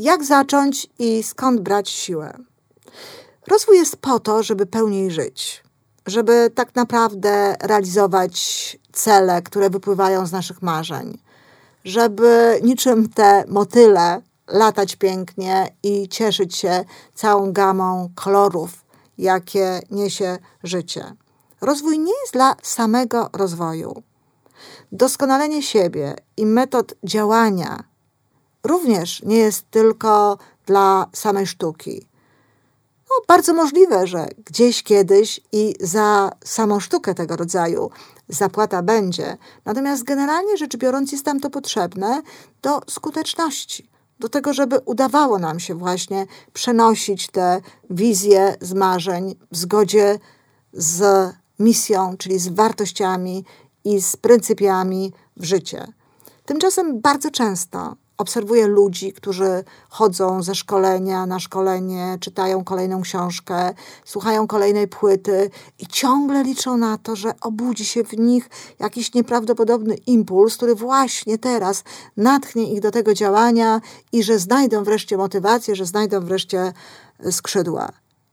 Jak zacząć i skąd brać siłę? Rozwój jest po to, żeby pełniej żyć, żeby tak naprawdę realizować cele, które wypływają z naszych marzeń, żeby niczym te motyle latać pięknie i cieszyć się całą gamą kolorów, jakie niesie życie. Rozwój nie jest dla samego rozwoju. Doskonalenie siebie i metod działania również nie jest tylko dla samej sztuki. No, bardzo możliwe, że gdzieś kiedyś i za samą sztukę tego rodzaju zapłata będzie. Natomiast generalnie rzecz biorąc, jest nam to potrzebne do skuteczności, do tego, żeby udawało nam się właśnie przenosić te wizje z marzeń w zgodzie z misją, czyli z wartościami i z pryncypiami w życie. Tymczasem bardzo często obserwuję ludzi, którzy chodzą ze szkolenia na szkolenie, czytają kolejną książkę, słuchają kolejnej płyty i ciągle liczą na to, że obudzi się w nich jakiś nieprawdopodobny impuls, który właśnie teraz natchnie ich do tego działania i że znajdą wreszcie motywację, że znajdą wreszcie skrzydła.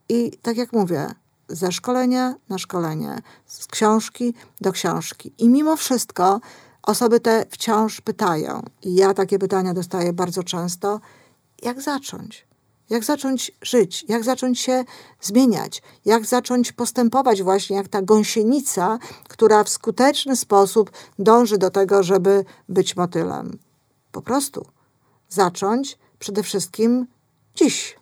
I tak jak mówię, ze szkolenia na szkolenie, z książki do książki. I mimo wszystko osoby te wciąż pytają, i ja takie pytania dostaję bardzo często, jak zacząć? Jak zacząć żyć? Jak zacząć się zmieniać? Jak zacząć postępować właśnie jak ta gąsienica, która w skuteczny sposób dąży do tego, żeby być motylem? Po prostu zacząć przede wszystkim dziś.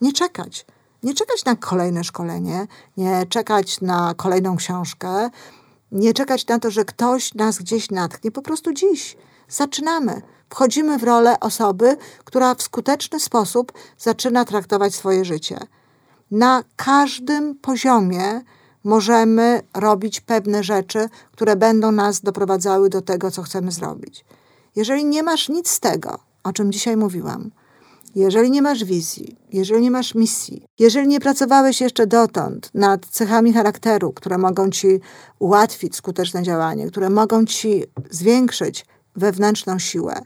Nie czekać. Nie czekać na kolejne szkolenie, nie czekać na kolejną książkę, nie czekać na to, że ktoś nas gdzieś natknie. Po prostu dziś zaczynamy. Wchodzimy w rolę osoby, która w skuteczny sposób zaczyna traktować swoje życie. Na każdym poziomie możemy robić pewne rzeczy, które będą nas doprowadzały do tego, co chcemy zrobić. Jeżeli nie masz nic z tego, o czym dzisiaj mówiłam, jeżeli nie masz wizji, jeżeli nie masz misji, jeżeli nie pracowałeś jeszcze dotąd nad cechami charakteru, które mogą ci ułatwić skuteczne działanie, które mogą ci zwiększyć wewnętrzną siłę,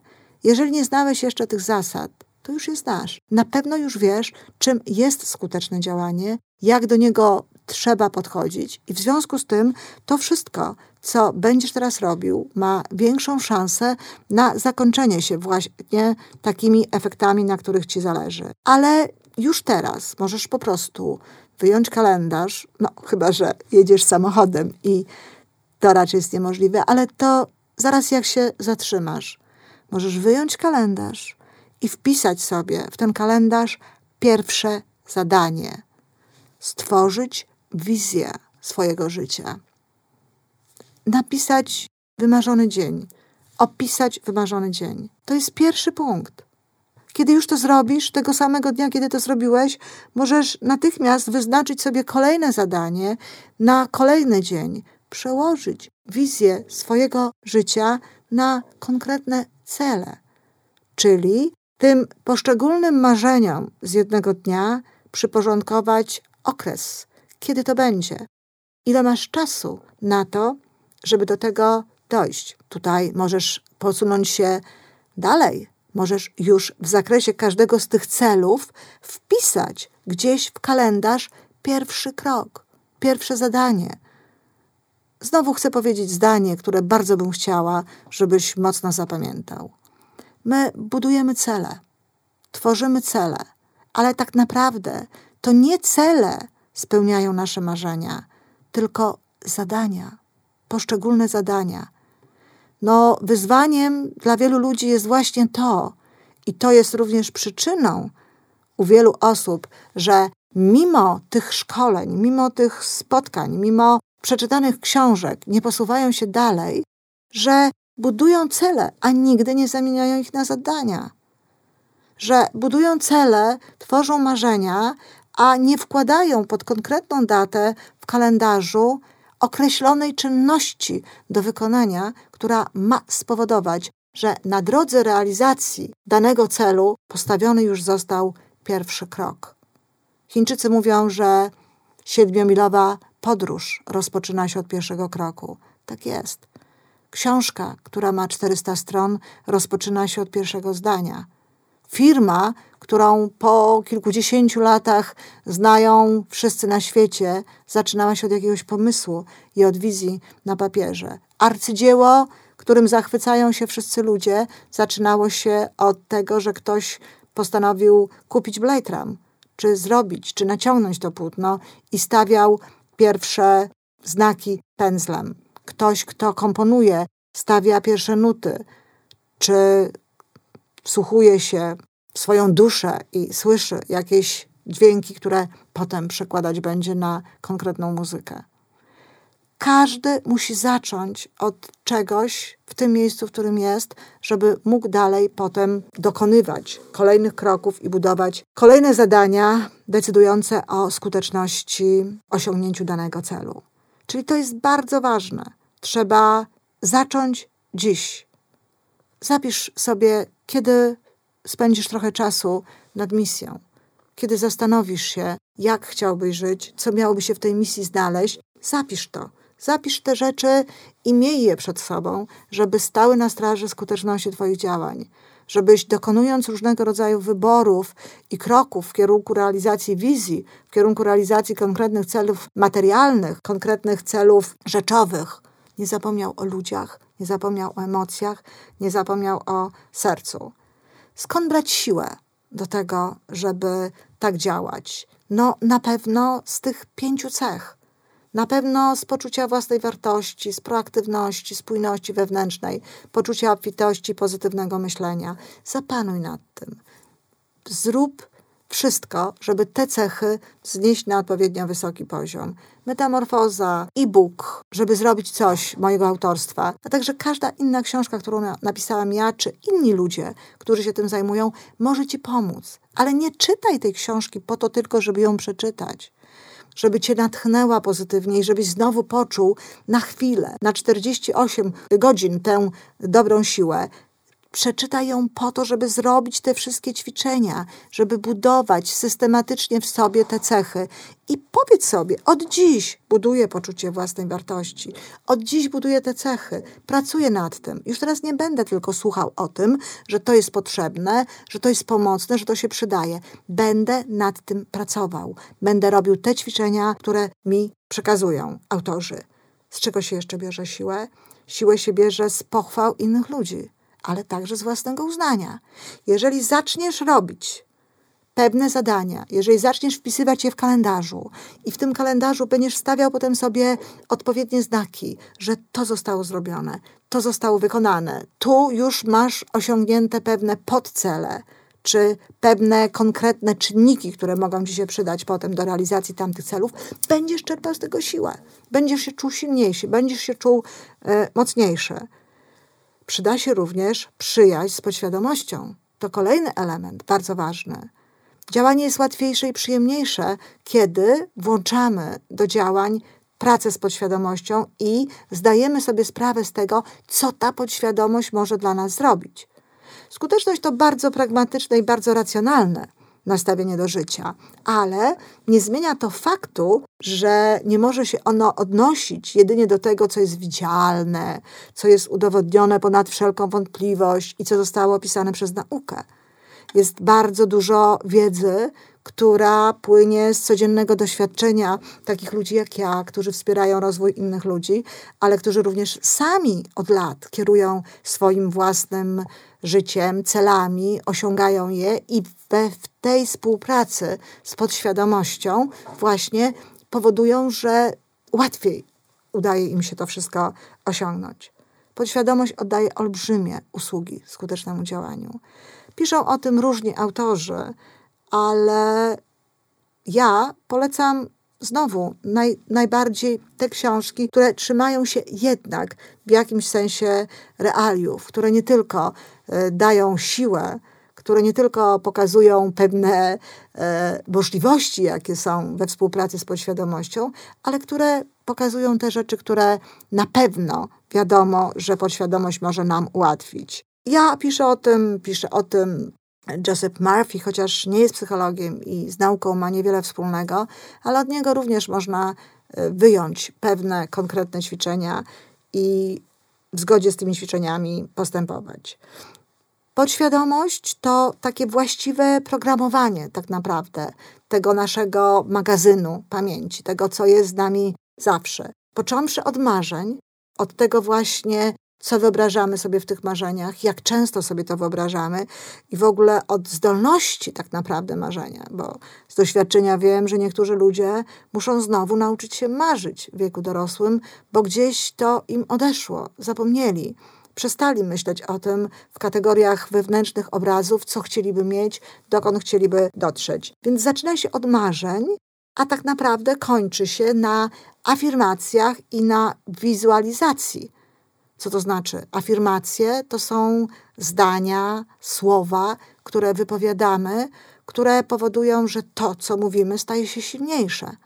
jeżeli nie znałeś jeszcze tych zasad, to już je znasz. Na pewno już wiesz, czym jest skuteczne działanie, jak do niego trzeba podchodzić, i w związku z tym to wszystko, co będziesz teraz robił, ma większą szansę na zakończenie się właśnie takimi efektami, na których ci zależy. Ale już teraz możesz po prostu wyjąć kalendarz, no chyba, że jedziesz samochodem i to raczej jest niemożliwe, ale to zaraz jak się zatrzymasz, możesz wyjąć kalendarz i wpisać sobie w ten kalendarz pierwsze zadanie. Stworzyć wizję swojego życia. Napisać wymarzony dzień, opisać wymarzony dzień. To jest pierwszy punkt. Kiedy już to zrobisz, tego samego dnia, kiedy to zrobiłeś, możesz natychmiast wyznaczyć sobie kolejne zadanie na kolejny dzień, przełożyć wizję swojego życia na konkretne cele. Czyli tym poszczególnym marzeniom z jednego dnia przyporządkować okres, kiedy to będzie, ile masz czasu na to, żeby do tego dojść. Tutaj możesz posunąć się dalej. Możesz już w zakresie każdego z tych celów wpisać gdzieś w kalendarz pierwszy krok, pierwsze zadanie. Znowu chcę powiedzieć zdanie, które bardzo bym chciała, żebyś mocno zapamiętał. My budujemy cele, tworzymy cele, ale tak naprawdę to nie cele spełniają nasze marzenia, tylko zadania, poszczególne zadania. No, wyzwaniem dla wielu ludzi jest właśnie to, i to jest również przyczyną u wielu osób, że mimo tych szkoleń, mimo tych spotkań, mimo przeczytanych książek nie posuwają się dalej, że budują cele, a nigdy nie zamieniają ich na zadania. Że budują cele, tworzą marzenia, a nie wkładają pod konkretną datę w kalendarzu określonej czynności do wykonania, która ma spowodować, że na drodze realizacji danego celu postawiony już został pierwszy krok. Chińczycy mówią, że siedmiomilowa podróż rozpoczyna się od pierwszego kroku. Tak jest. Książka, która ma 400 stron, rozpoczyna się od pierwszego zdania. Firma, którą po kilkudziesięciu latach znają wszyscy na świecie, zaczynała się od jakiegoś pomysłu i od wizji na papierze. Arcydzieło, którym zachwycają się wszyscy ludzie, zaczynało się od tego, że ktoś postanowił kupić blejtram, czy zrobić, czy naciągnąć to płótno i stawiał pierwsze znaki pędzlem. Ktoś, kto komponuje, stawia pierwsze nuty, czy wsłuchuje się w swoją duszę i słyszy jakieś dźwięki, które potem przekładać będzie na konkretną muzykę. Każdy musi zacząć od czegoś w tym miejscu, w którym jest, żeby mógł dalej potem dokonywać kolejnych kroków i budować kolejne zadania decydujące o skuteczności osiągnięciu danego celu. Czyli to jest bardzo ważne. Trzeba zacząć dziś. Zapisz sobie, kiedy spędzisz trochę czasu nad misją, kiedy zastanowisz się, jak chciałbyś żyć, co miałoby się w tej misji znaleźć, zapisz to. Zapisz te rzeczy i miej je przed sobą, żeby stały na straży skuteczności Twoich działań. Żebyś dokonując różnego rodzaju wyborów i kroków w kierunku realizacji wizji, w kierunku realizacji konkretnych celów materialnych, konkretnych celów rzeczowych, nie zapomniał o ludziach, nie zapomniał o emocjach, nie zapomniał o sercu. Skąd brać siłę do tego, żeby tak działać? No, na pewno z tych pięciu cech. Na pewno z poczucia własnej wartości, z proaktywności, spójności wewnętrznej, poczucia obfitości, pozytywnego myślenia. Zapanuj nad tym. Zrób wszystko, żeby te cechy znieść na odpowiednio wysoki poziom. Metamorfoza, e-book, żeby zrobić coś mojego autorstwa, a także każda inna książka, którą napisałam ja, czy inni ludzie, którzy się tym zajmują, może Ci pomóc. Ale nie czytaj tej książki po to tylko, żeby ją przeczytać żeby cię natchnęła pozytywnie i żebyś znowu poczuł na chwilę, na 48 godzin tę dobrą siłę. Przeczytaj ją po to, żeby zrobić te wszystkie ćwiczenia, żeby budować systematycznie w sobie te cechy. I powiedz sobie, od dziś buduję poczucie własnej wartości, od dziś buduję te cechy, pracuję nad tym. Już teraz nie będę tylko słuchał o tym, że to jest potrzebne, że to jest pomocne, że to się przydaje. Będę nad tym pracował. Będę robił te ćwiczenia, które mi przekazują autorzy. Z czego się jeszcze bierze siłę? Siłę się bierze z pochwał innych ludzi ale także z własnego uznania. Jeżeli zaczniesz robić pewne zadania, jeżeli zaczniesz wpisywać je w kalendarzu i w tym kalendarzu będziesz stawiał potem sobie odpowiednie znaki, że to zostało zrobione, to zostało wykonane, tu już masz osiągnięte pewne podcele, czy pewne konkretne czynniki, które mogą ci się przydać potem do realizacji tamtych celów, będziesz czerpał z tego siłę. Będziesz się czuł silniejszy, będziesz się czuł e, mocniejszy. Przyda się również przyjaźń z podświadomością. To kolejny element, bardzo ważny. Działanie jest łatwiejsze i przyjemniejsze, kiedy włączamy do działań pracę z podświadomością i zdajemy sobie sprawę z tego, co ta podświadomość może dla nas zrobić. Skuteczność to bardzo pragmatyczne i bardzo racjonalne nastawienie do życia, ale nie zmienia to faktu, że nie może się ono odnosić jedynie do tego, co jest widzialne, co jest udowodnione ponad wszelką wątpliwość i co zostało opisane przez naukę. Jest bardzo dużo wiedzy, która płynie z codziennego doświadczenia takich ludzi jak ja, którzy wspierają rozwój innych ludzi, ale którzy również sami od lat kierują swoim własnym życiem, celami, osiągają je i we, w tej współpracy z podświadomością właśnie powodują, że łatwiej udaje im się to wszystko osiągnąć. Podświadomość oddaje olbrzymie usługi skutecznemu działaniu. Piszą o tym różni autorzy, ale ja polecam znowu naj, najbardziej te książki, które trzymają się jednak w jakimś sensie realiów, które nie tylko e, dają siłę, które nie tylko pokazują pewne e, możliwości, jakie są we współpracy z podświadomością, ale które pokazują te rzeczy, które na pewno wiadomo, że podświadomość może nam ułatwić. Ja piszę o tym, piszę o tym Joseph Murphy, chociaż nie jest psychologiem i z nauką ma niewiele wspólnego, ale od niego również można e, wyjąć pewne konkretne ćwiczenia i w zgodzie z tymi ćwiczeniami postępować. Podświadomość to takie właściwe programowanie, tak naprawdę, tego naszego magazynu pamięci, tego, co jest z nami zawsze. Począwszy od marzeń, od tego właśnie, co wyobrażamy sobie w tych marzeniach, jak często sobie to wyobrażamy i w ogóle od zdolności tak naprawdę marzenia, bo z doświadczenia wiem, że niektórzy ludzie muszą znowu nauczyć się marzyć w wieku dorosłym, bo gdzieś to im odeszło, zapomnieli. Przestali myśleć o tym w kategoriach wewnętrznych obrazów, co chcieliby mieć, dokąd chcieliby dotrzeć. Więc zaczyna się od marzeń, a tak naprawdę kończy się na afirmacjach i na wizualizacji co to znaczy? Afirmacje to są zdania, słowa, które wypowiadamy, które powodują, że to, co mówimy, staje się silniejsze.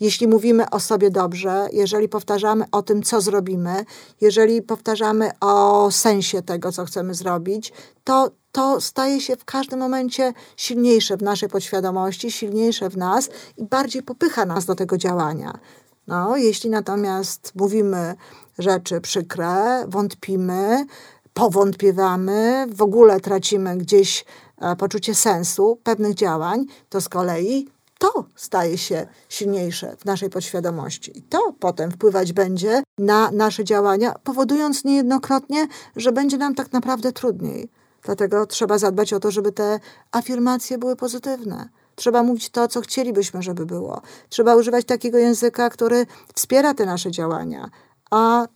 Jeśli mówimy o sobie dobrze, jeżeli powtarzamy o tym, co zrobimy, jeżeli powtarzamy o sensie tego, co chcemy zrobić, to to staje się w każdym momencie silniejsze w naszej podświadomości, silniejsze w nas i bardziej popycha nas do tego działania. No, jeśli natomiast mówimy rzeczy przykre, wątpimy, powątpiewamy, w ogóle tracimy gdzieś e, poczucie sensu pewnych działań, to z kolei to staje się silniejsze w naszej podświadomości. I to potem wpływać będzie na nasze działania, powodując niejednokrotnie, że będzie nam tak naprawdę trudniej. Dlatego trzeba zadbać o to, żeby te afirmacje były pozytywne. Trzeba mówić to, co chcielibyśmy, żeby było. Trzeba używać takiego języka, który wspiera te nasze działania, a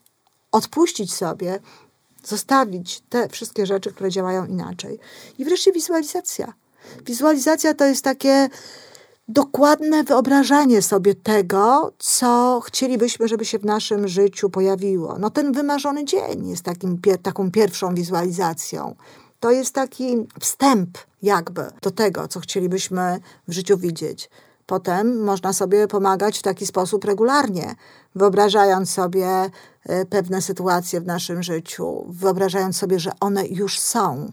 odpuścić sobie, zostawić te wszystkie rzeczy, które działają inaczej. I wreszcie wizualizacja. Wizualizacja to jest takie dokładne wyobrażanie sobie tego, co chcielibyśmy, żeby się w naszym życiu pojawiło. No ten wymarzony dzień jest takim, taką pierwszą wizualizacją. To jest taki wstęp jakby do tego, co chcielibyśmy w życiu widzieć. Potem można sobie pomagać w taki sposób regularnie, wyobrażając sobie e, pewne sytuacje w naszym życiu, wyobrażając sobie, że one już są.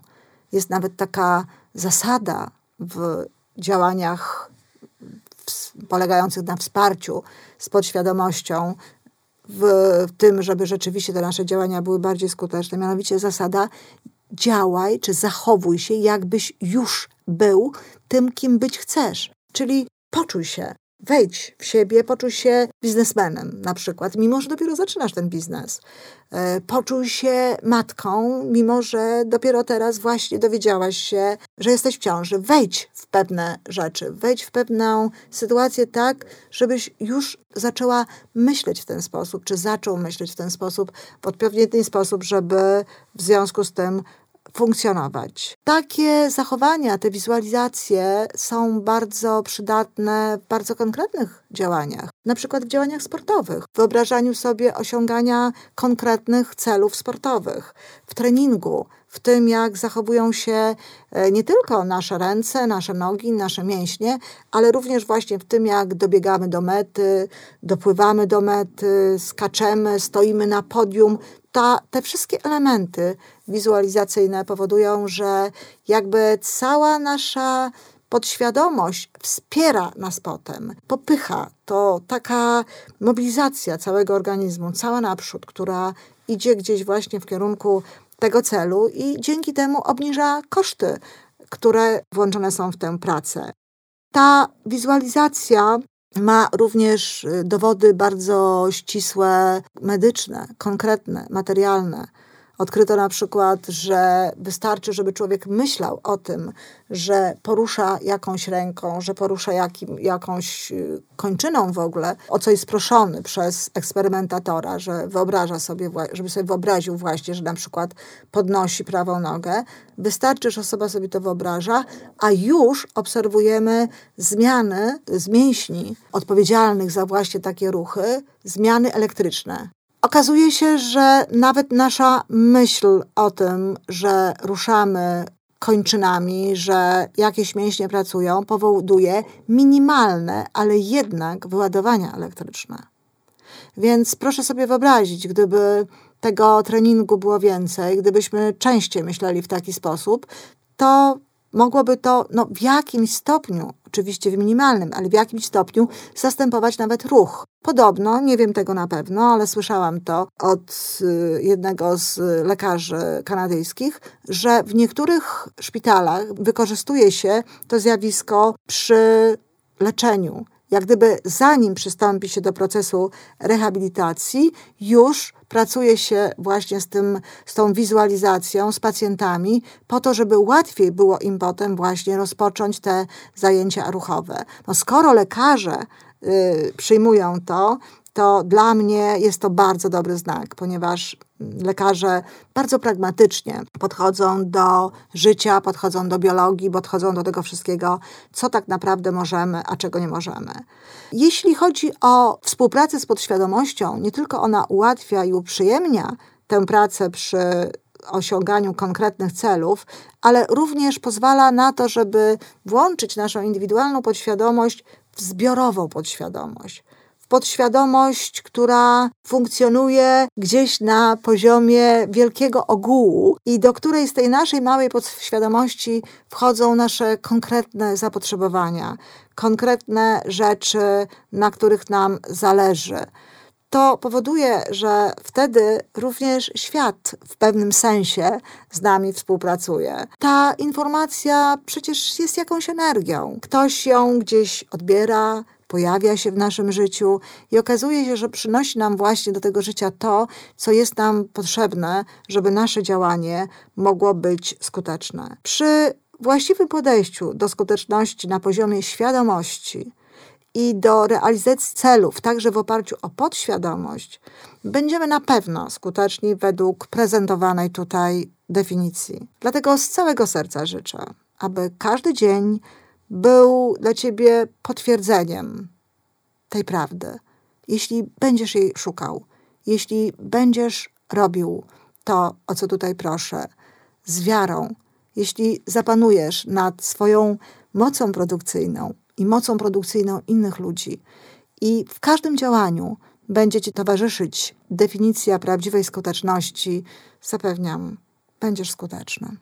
Jest nawet taka zasada w działaniach polegających na wsparciu z podświadomością, w tym, żeby rzeczywiście te nasze działania były bardziej skuteczne, mianowicie zasada działaj czy zachowuj się, jakbyś już był tym, kim być chcesz. Czyli poczuj się, wejdź w siebie, poczuj się biznesmenem na przykład, mimo że dopiero zaczynasz ten biznes. E, poczuj się matką, mimo że dopiero teraz właśnie dowiedziałaś się, że jesteś w ciąży. Wejdź w pewne rzeczy, wejdź w pewną sytuację tak, żebyś już zaczęła myśleć w ten sposób, czy zaczął myśleć w ten sposób, w odpowiedni sposób, żeby w związku z tym funkcjonować. Takie zachowania, te wizualizacje są bardzo przydatne w bardzo konkretnych działaniach, na przykład w działaniach sportowych, w wyobrażaniu sobie osiągania konkretnych celów sportowych, w treningu, w tym, jak zachowują się e, nie tylko nasze ręce, nasze nogi, nasze mięśnie, ale również właśnie w tym, jak dobiegamy do mety, dopływamy do mety, skaczemy, stoimy na podium. Ta, te wszystkie elementy wizualizacyjne powodują, że jakby cała nasza podświadomość wspiera nas potem, popycha. To taka mobilizacja całego organizmu, cała naprzód, która idzie gdzieś właśnie w kierunku tego celu i dzięki temu obniża koszty, które włączone są w tę pracę. Ta wizualizacja ma również y, dowody bardzo ścisłe, medyczne, konkretne, materialne. Odkryto na przykład, że wystarczy, żeby człowiek myślał o tym, że porusza jakąś ręką, że porusza jakim, jakąś y, kończyną w ogóle, o co jest proszony przez eksperymentatora, że wyobraża sobie, żeby sobie wyobraził właśnie, że na przykład podnosi prawą nogę. Wystarczy, że osoba sobie to wyobraża, a już obserwujemy zmiany z mięśni odpowiedzialnych za właśnie takie ruchy, zmiany elektryczne. Okazuje się, że nawet nasza myśl o tym, że ruszamy kończynami, że jakieś mięśnie pracują, powoduje minimalne, ale jednak wyładowania elektryczne. Więc proszę sobie wyobrazić, gdyby tego treningu było więcej, gdybyśmy częściej myśleli w taki sposób, to mogłoby to no, w jakimś stopniu, oczywiście w minimalnym, ale w jakimś stopniu zastępować nawet ruch. Podobno, nie wiem tego na pewno, ale słyszałam to od y, jednego z lekarzy kanadyjskich, że w niektórych szpitalach wykorzystuje się to zjawisko przy leczeniu jak gdyby zanim przystąpi się do procesu rehabilitacji, już pracuje się właśnie z, tym, z tą wizualizacją, z pacjentami, po to, żeby łatwiej było im potem właśnie rozpocząć te zajęcia ruchowe. No skoro lekarze y, przyjmują to, to dla mnie jest to bardzo dobry znak, ponieważ lekarze bardzo pragmatycznie podchodzą do życia, podchodzą do biologii, podchodzą do tego wszystkiego, co tak naprawdę możemy, a czego nie możemy. Jeśli chodzi o współpracę z podświadomością, nie tylko ona ułatwia i uprzyjemnia tę pracę przy osiąganiu konkretnych celów, ale również pozwala na to, żeby włączyć naszą indywidualną podświadomość w zbiorową podświadomość podświadomość, która funkcjonuje gdzieś na poziomie wielkiego ogółu i do której z tej naszej małej podświadomości wchodzą nasze konkretne zapotrzebowania, konkretne rzeczy, na których nam zależy to powoduje, że wtedy również świat w pewnym sensie z nami współpracuje. Ta informacja przecież jest jakąś energią. Ktoś ją gdzieś odbiera, pojawia się w naszym życiu i okazuje się, że przynosi nam właśnie do tego życia to, co jest nam potrzebne, żeby nasze działanie mogło być skuteczne. Przy właściwym podejściu do skuteczności na poziomie świadomości, i do realizacji celów, także w oparciu o podświadomość, będziemy na pewno skuteczni według prezentowanej tutaj definicji. Dlatego z całego serca życzę, aby każdy dzień był dla ciebie potwierdzeniem tej prawdy. Jeśli będziesz jej szukał, jeśli będziesz robił to, o co tutaj proszę, z wiarą, jeśli zapanujesz nad swoją mocą produkcyjną i mocą produkcyjną innych ludzi, i w każdym działaniu będzie ci towarzyszyć definicja prawdziwej skuteczności, zapewniam, będziesz skuteczny.